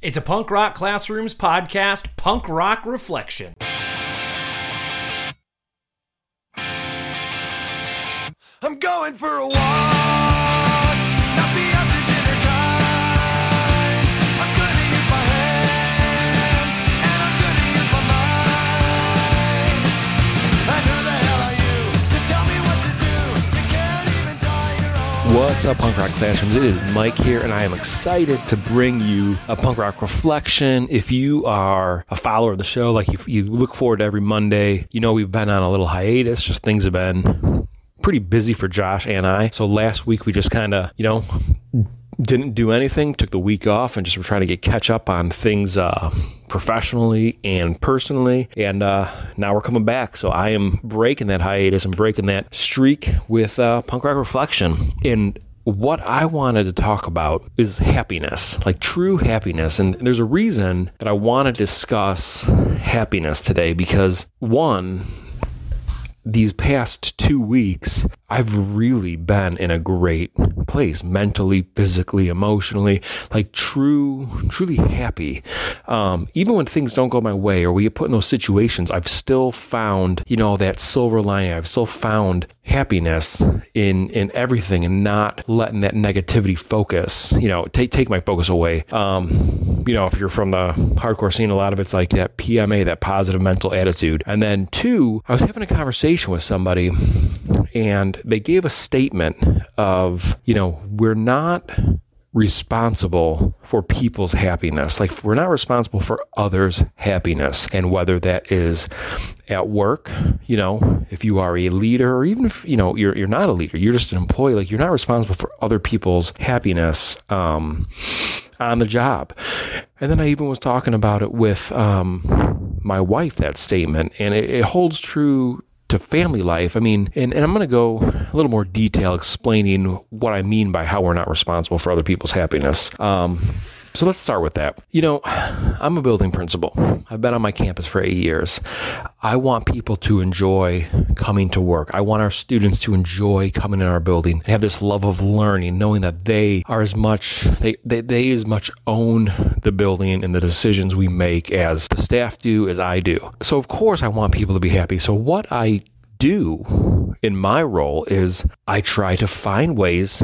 It's a Punk Rock Classrooms podcast, Punk Rock Reflection. I'm going for a walk. What's up, Punk Rock Classrooms? It is Mike here, and I am excited to bring you a punk rock reflection. If you are a follower of the show, like you, you look forward to every Monday, you know we've been on a little hiatus. Just things have been pretty busy for Josh and I. So last week we just kind of, you know, didn't do anything, took the week off, and just were trying to get catch up on things uh, professionally and personally. And uh, now we're coming back. So I am breaking that hiatus and breaking that streak with uh, Punk Rock Reflection. And what I wanted to talk about is happiness, like true happiness. And there's a reason that I want to discuss happiness today because, one, these past two weeks, I've really been in a great place mentally, physically, emotionally, like true, truly happy. Um, even when things don't go my way or we get put in those situations, I've still found, you know, that silver lining. I've still found happiness in in everything and not letting that negativity focus, you know, take take my focus away. Um, you know, if you're from the hardcore scene, a lot of it's like that PMA, that positive mental attitude. And then two, I was having a conversation with somebody and they gave a statement of, you know, we're not responsible for people's happiness. Like we're not responsible for others' happiness. And whether that is at work, you know, if you are a leader or even if, you know, you're you're not a leader, you're just an employee, like you're not responsible for other people's happiness um on the job. And then I even was talking about it with um my wife that statement and it, it holds true to family life. I mean, and, and I'm going to go a little more detail explaining what I mean by how we're not responsible for other people's happiness. Um, so let's start with that. You know, I'm a building principal. I've been on my campus for eight years. I want people to enjoy coming to work. I want our students to enjoy coming in our building and have this love of learning, knowing that they are as much they, they, they as much own the building and the decisions we make as the staff do, as I do. So of course I want people to be happy. So what I do in my role is I try to find ways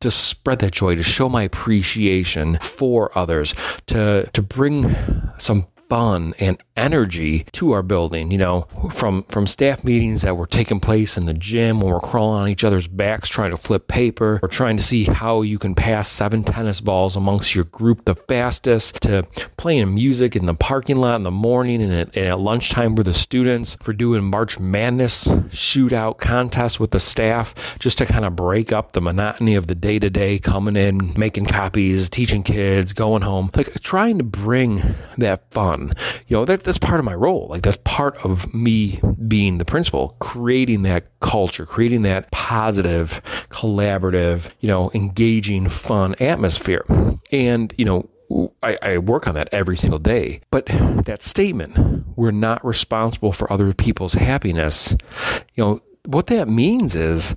to spread that joy, to show my appreciation for others, to to bring some fun and energy to our building you know from from staff meetings that were taking place in the gym when we're crawling on each other's backs trying to flip paper or trying to see how you can pass seven tennis balls amongst your group the fastest to playing music in the parking lot in the morning and at, and at lunchtime with the students for doing march madness shootout contests with the staff just to kind of break up the monotony of the day to day coming in making copies teaching kids going home. Like trying to bring that fun. You know that that's part of my role. Like that's part of me being the principal, creating that culture, creating that positive, collaborative, you know, engaging, fun atmosphere. And, you know, I, I, work on that every single day. But that statement, we're not responsible for other people's happiness, you know, what that means is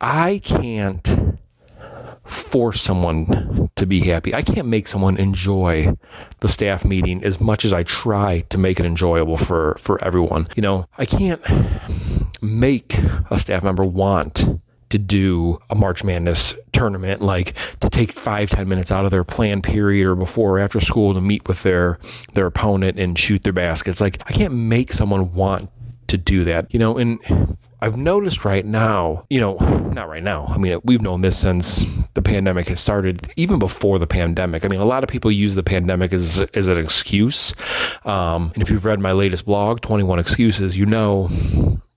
I can't force someone to be happy. I can't make someone enjoy the staff meeting as much as I try to make it enjoyable for for everyone. You know, I can't make a staff member want to do a March Madness tournament, like to take five, ten minutes out of their planned period or before or after school to meet with their their opponent and shoot their baskets. Like I can't make someone want to do that, you know, and I've noticed right now, you know, not right now. I mean, we've known this since the pandemic has started, even before the pandemic. I mean, a lot of people use the pandemic as, as an excuse. Um, and if you've read my latest blog, 21 Excuses, you know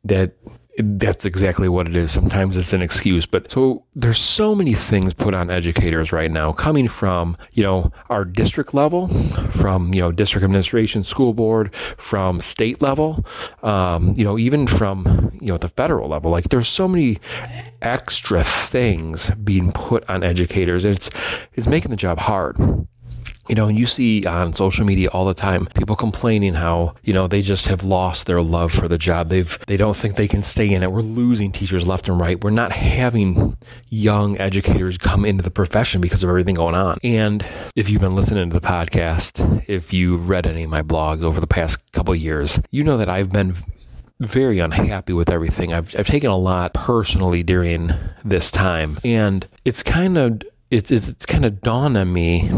that that's exactly what it is. Sometimes it's an excuse, but so there's so many things put on educators right now, coming from you know our district level, from you know district administration, school board, from state level, um, you know even from you know the federal level. Like there's so many extra things being put on educators, and it's it's making the job hard. You know, and you see on social media all the time people complaining how, you know, they just have lost their love for the job. They've they don't think they can stay in it. We're losing teachers left and right. We're not having young educators come into the profession because of everything going on. And if you've been listening to the podcast, if you read any of my blogs over the past couple years, you know that I've been very unhappy with everything. I've I've taken a lot personally during this time, and it's kind of it's it's, it's kind of dawned on me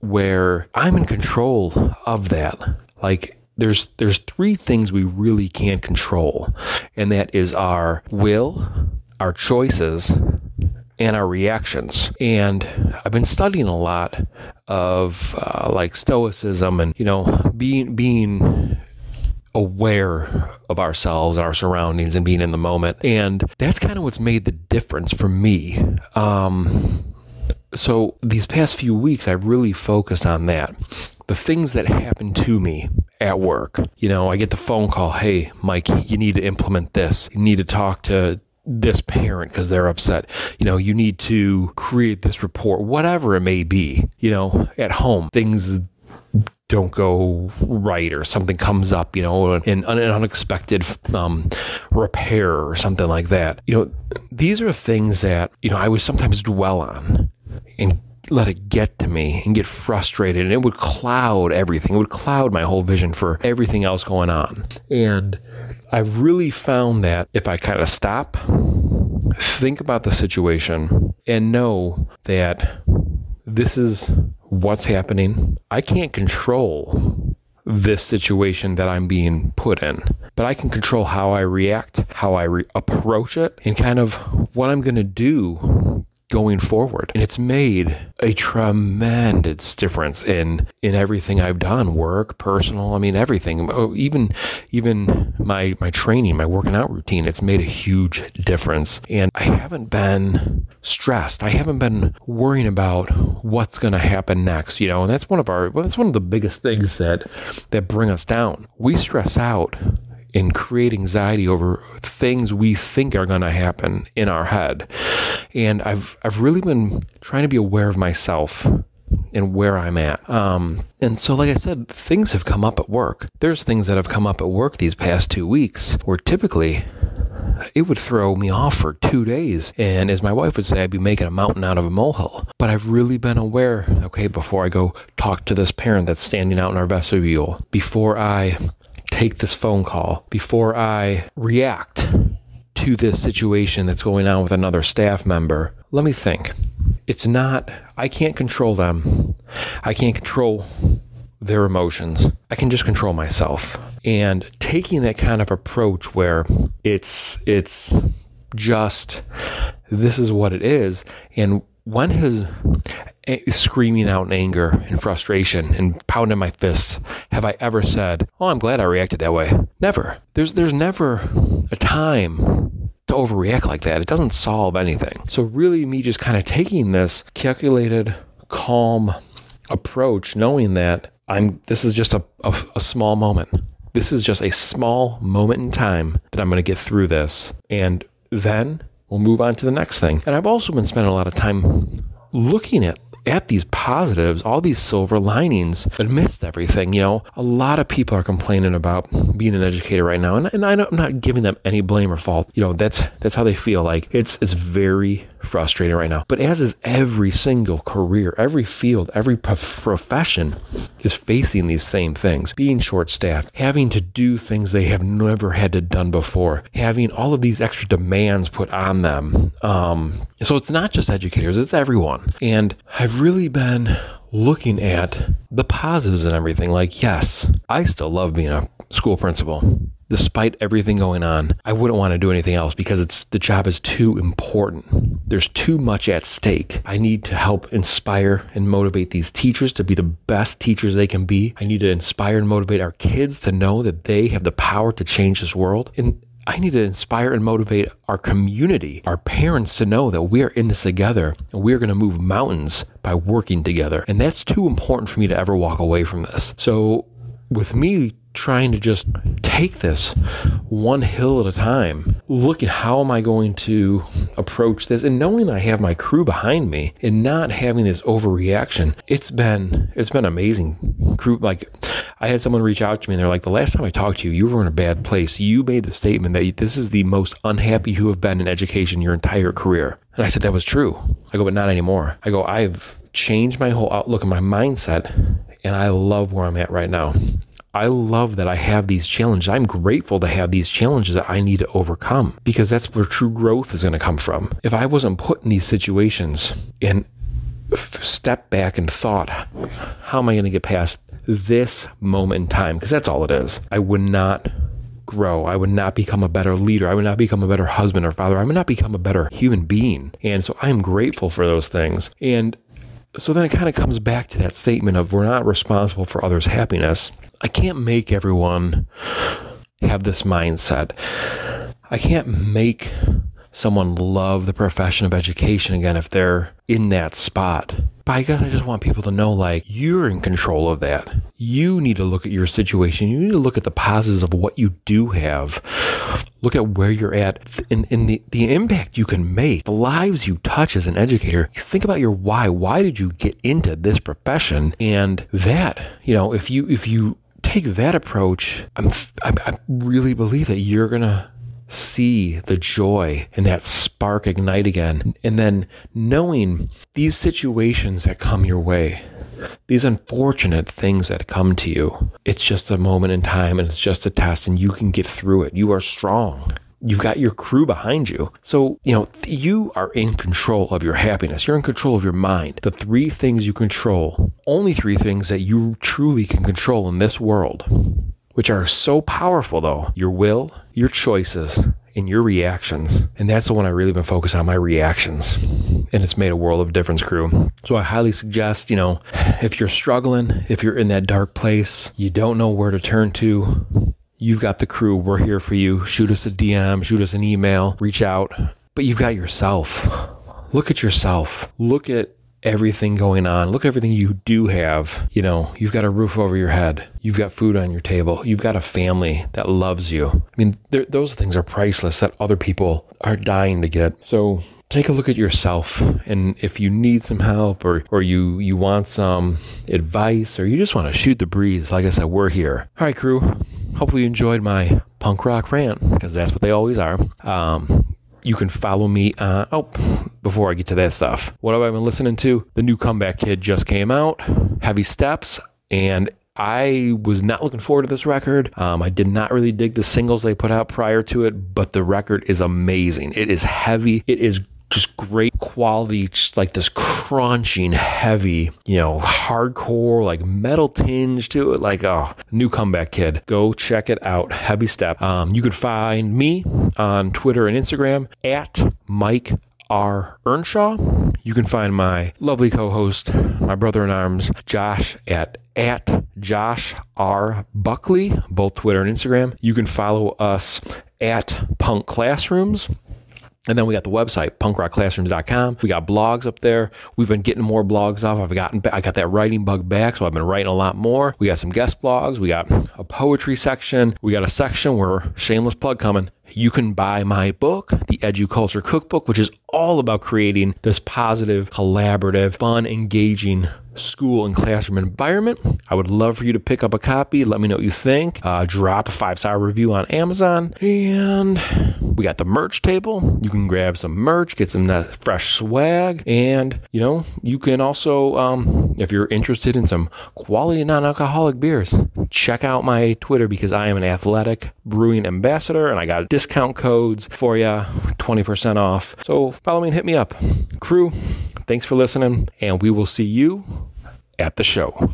where I'm in control of that. Like there's there's three things we really can't control, and that is our will, our choices, and our reactions. And I've been studying a lot of uh, like stoicism and you know being being aware of ourselves and our surroundings and being in the moment. And that's kind of what's made the difference for me. Um, so these past few weeks, I've really focused on that. The things that happen to me at work. You know, I get the phone call, hey, Mike, you need to implement this. You need to talk to this parent because they're upset. You know, you need to create this report, whatever it may be. You know, at home, things don't go right or something comes up, you know, an, an unexpected um, repair or something like that. You know, these are things that, you know, I would sometimes dwell on and let it get to me and get frustrated and it would cloud everything. It would cloud my whole vision for everything else going on. And I've really found that if I kind of stop, think about the situation, and know that this is what's happening. I can't control this situation that I'm being put in, but I can control how I react, how I re- approach it, and kind of what I'm going to do going forward. And it's made a tremendous difference in in everything I've done, work, personal, I mean everything. Oh, Even even my my training, my working out routine, it's made a huge difference. And I haven't been stressed. I haven't been worrying about what's going to happen next, you know. And that's one of our well, that's one of the biggest things that that bring us down. We stress out and create anxiety over things we think are going to happen in our head. And I've I've really been trying to be aware of myself and where I'm at. Um, and so, like I said, things have come up at work. There's things that have come up at work these past two weeks where typically it would throw me off for two days. And as my wife would say, I'd be making a mountain out of a molehill. But I've really been aware, okay, before I go talk to this parent that's standing out in our vestibule, before I take this phone call, before I react to this situation that's going on with another staff member, let me think. It's not, I can't control them. I can't control their emotions. I can just control myself. And taking that kind of approach where it's it's just this is what it is and when has screaming out in anger and frustration and pounding my fists have I ever said, "Oh, I'm glad I reacted that way"? Never. There's there's never a time to overreact like that. It doesn't solve anything. So really me just kind of taking this calculated, calm approach knowing that I'm this is just a, a, a small moment. This is just a small moment in time that I'm going to get through this and then we'll move on to the next thing. And I've also been spending a lot of time looking at at these positives, all these silver linings amidst everything. You know, a lot of people are complaining about being an educator right now, and, and I'm not giving them any blame or fault. You know, that's that's how they feel. Like it's it's very frustrating right now. But as is every single career, every field, every prof- profession is facing these same things. Being short-staffed, having to do things they have never had to done before, having all of these extra demands put on them. Um, so it's not just educators; it's everyone. And I've really been looking at the positives and everything. Like, yes, I still love being a school principal despite everything going on, I wouldn't want to do anything else because it's the job is too important. There's too much at stake. I need to help inspire and motivate these teachers to be the best teachers they can be. I need to inspire and motivate our kids to know that they have the power to change this world. And I need to inspire and motivate our community, our parents to know that we're in this together and we're going to move mountains by working together. And that's too important for me to ever walk away from this. So with me trying to just take this one hill at a time. Look at how am I going to approach this and knowing I have my crew behind me and not having this overreaction. It's been it's been amazing. Crew like I had someone reach out to me and they're like the last time I talked to you, you were in a bad place. You made the statement that this is the most unhappy you have been in education your entire career. And I said that was true. I go but not anymore. I go I've changed my whole outlook and my mindset and I love where I'm at right now. I love that I have these challenges. I'm grateful to have these challenges that I need to overcome because that's where true growth is going to come from. If I wasn't put in these situations and step back and thought, how am I going to get past this moment in time? Because that's all it is. I would not grow. I would not become a better leader. I would not become a better husband or father. I would not become a better human being. And so I'm grateful for those things. And so then it kind of comes back to that statement of we're not responsible for others' happiness. I can't make everyone have this mindset. I can't make someone love the profession of education again if they're in that spot. But I guess I just want people to know like you're in control of that. You need to look at your situation. You need to look at the positives of what you do have. Look at where you're at and, the, the impact you can make, the lives you touch as an educator. Think about your why. Why did you get into this profession? And that, you know, if you if you take that approach, I'm, I, I really believe that you're gonna see the joy and that spark ignite again. And then knowing these situations that come your way, these unfortunate things that come to you, it's just a moment in time and it's just a test and you can get through it. You are strong. You've got your crew behind you. So, you know, you are in control of your happiness. You're in control of your mind. The three things you control, only three things that you truly can control in this world which are so powerful though your will, your choices, and your reactions. And that's the one I really been focused on my reactions. And it's made a world of difference, crew. So I highly suggest, you know, if you're struggling, if you're in that dark place, you don't know where to turn to, you've got the crew. We're here for you. Shoot us a DM, shoot us an email, reach out. But you've got yourself. Look at yourself. Look at everything going on. Look at everything you do have. You know, you've got a roof over your head. You've got food on your table. You've got a family that loves you. I mean, those things are priceless that other people are dying to get. So take a look at yourself. And if you need some help or, or you, you want some advice or you just want to shoot the breeze, like I said, we're here. All right, crew. Hopefully you enjoyed my punk rock rant because that's what they always are. Um, you can follow me. Uh, oh, before I get to that stuff, what have I been listening to? The new Comeback Kid just came out, Heavy Steps, and I was not looking forward to this record. Um, I did not really dig the singles they put out prior to it, but the record is amazing. It is heavy. It is just great quality, just like this crunching, heavy, you know, hardcore, like metal tinge to it. Like, oh, new comeback kid. Go check it out. Heavy step. Um, you can find me on Twitter and Instagram at Mike R. Earnshaw. You can find my lovely co-host, my brother in arms, Josh at at Josh R. Buckley, both Twitter and Instagram. You can follow us at Punk Classrooms. And then we got the website, punkrockclassrooms.com. We got blogs up there. We've been getting more blogs off. I've gotten, I got that writing bug back, so I've been writing a lot more. We got some guest blogs. We got a poetry section. We got a section where shameless plug coming. You can buy my book, The Educulture Cookbook, which is all about creating this positive, collaborative, fun, engaging school and classroom environment. I would love for you to pick up a copy. Let me know what you think. Uh, drop a five star review on Amazon. And we got the merch table. You can grab some merch, get some fresh swag. And, you know, you can also, um, if you're interested in some quality non alcoholic beers, check out my Twitter because I am an athletic brewing ambassador and I got discount codes for you 20% off. So follow me and hit me up. Crew, thanks for listening, and we will see you at the show.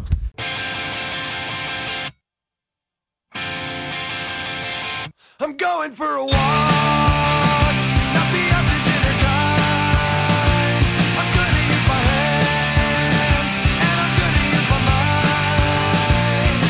I'm going for a walk, not the after dinner kind. I'm gonna use my hands, and I'm gonna use my mind.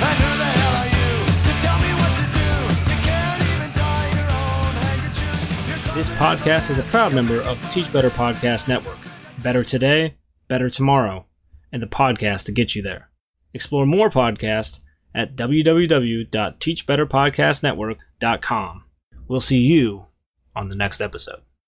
And who the hell are you to tell me what to do? You can't even tie your own handkerchiefs. You're This podcast is a proud member of the Teach Better Podcast Network. Better today, better tomorrow, and the podcast to get you there. Explore more podcasts at www.teachbetterpodcastnetwork.com. We'll see you on the next episode.